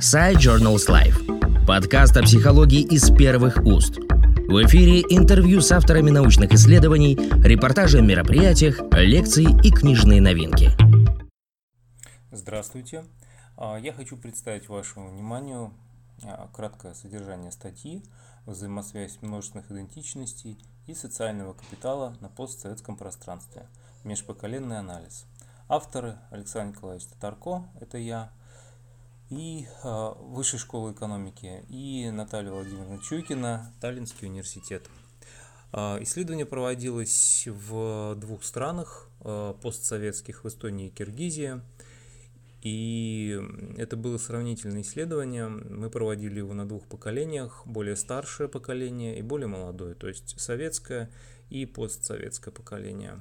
Side Journals Life. Подкаст о психологии из первых уст. В эфире интервью с авторами научных исследований, репортажи о мероприятиях, лекции и книжные новинки. Здравствуйте. А, я хочу представить вашему вниманию а, краткое содержание статьи «Взаимосвязь множественных идентичностей и социального капитала на постсоветском пространстве. Межпоколенный анализ». Авторы Александр Николаевич Татарко, это я, и э, Высшей школы экономики, и Наталья Владимировна Чуйкина, Таллинский университет. Э, исследование проводилось в двух странах э, постсоветских, в Эстонии и Киргизии. И это было сравнительное исследование. Мы проводили его на двух поколениях, более старшее поколение и более молодое, то есть советское и постсоветское поколение.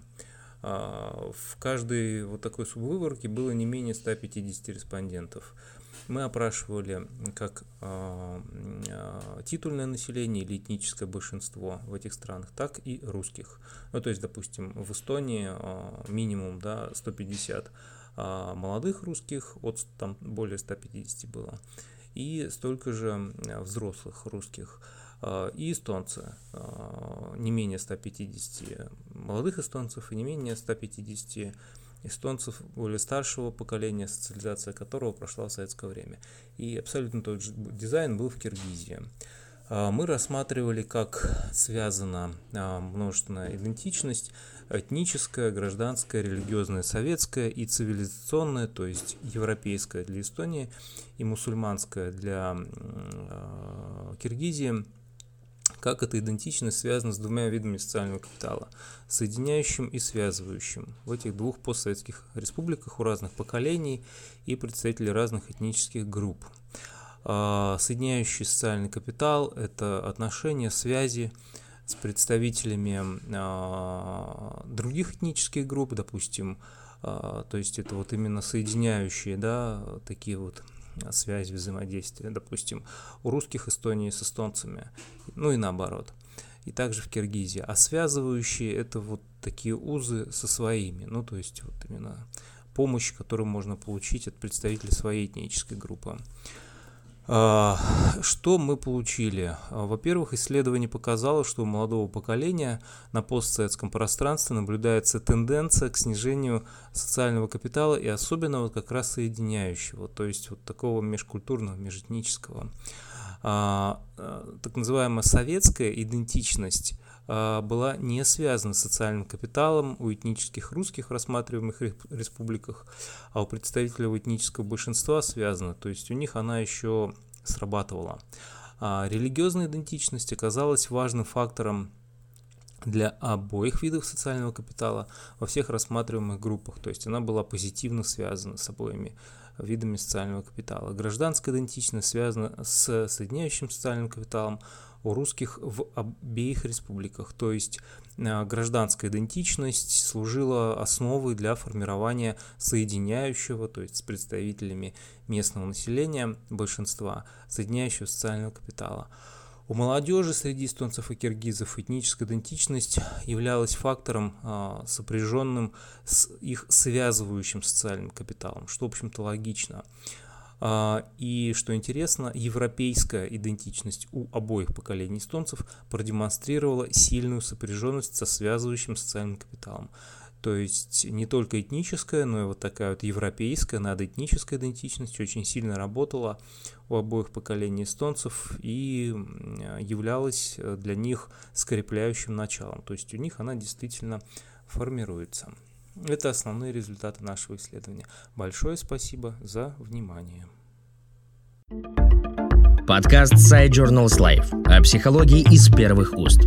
В каждой вот такой субвыборке было не менее 150 респондентов. Мы опрашивали как э, э, титульное население или этническое большинство в этих странах, так и русских. Ну, то есть, допустим, в Эстонии минимум да, 150 э, молодых русских, от там более 150 было, и столько же взрослых русских и эстонцы, не менее 150 молодых эстонцев и не менее 150 эстонцев более старшего поколения, социализация которого прошла в советское время. И абсолютно тот же дизайн был в Киргизии. А, мы рассматривали, как связана а, множественная идентичность, этническая, гражданская, религиозная, советская и цивилизационная, то есть европейская для Эстонии и мусульманская для а, Киргизии – как эта идентичность связана с двумя видами социального капитала, соединяющим и связывающим в этих двух постсоветских республиках у разных поколений и представителей разных этнических групп. А, соединяющий социальный капитал – это отношения, связи с представителями а, других этнических групп, допустим, а, то есть это вот именно соединяющие, да, такие вот связь взаимодействия, допустим, у русских Эстонии с эстонцами, ну и наоборот. И также в Киргизии. А связывающие это вот такие узы со своими, ну то есть вот именно помощь, которую можно получить от представителей своей этнической группы. А, что мы получили? А, во-первых, исследование показало, что у молодого поколения на постсоветском пространстве наблюдается тенденция к снижению социального капитала и особенно вот как раз соединяющего, то есть вот такого межкультурного, межэтнического. А, так называемая советская идентичность была не связана с социальным капиталом у этнических русских в рассматриваемых республиках, а у представителей этнического большинства связана. То есть у них она еще срабатывала. А религиозная идентичность оказалась важным фактором для обоих видов социального капитала во всех рассматриваемых группах, то есть она была позитивно связана с обоими видами социального капитала. Гражданская идентичность связана с соединяющим социальным капиталом у русских в обеих республиках, то есть Э, гражданская идентичность служила основой для формирования соединяющего, то есть с представителями местного населения, большинства, соединяющего социального капитала. У молодежи среди эстонцев и киргизов этническая идентичность являлась фактором, а, сопряженным с их связывающим социальным капиталом, что, в общем-то, логично. А, и, что интересно, европейская идентичность у обоих поколений эстонцев продемонстрировала сильную сопряженность со связывающим социальным капиталом. То есть не только этническая, но и вот такая вот европейская, надоэтническая идентичность очень сильно работала у обоих поколений эстонцев и являлась для них скрепляющим началом. То есть у них она действительно формируется. Это основные результаты нашего исследования. Большое спасибо за внимание. Подкаст Side Journals Life о психологии из первых уст.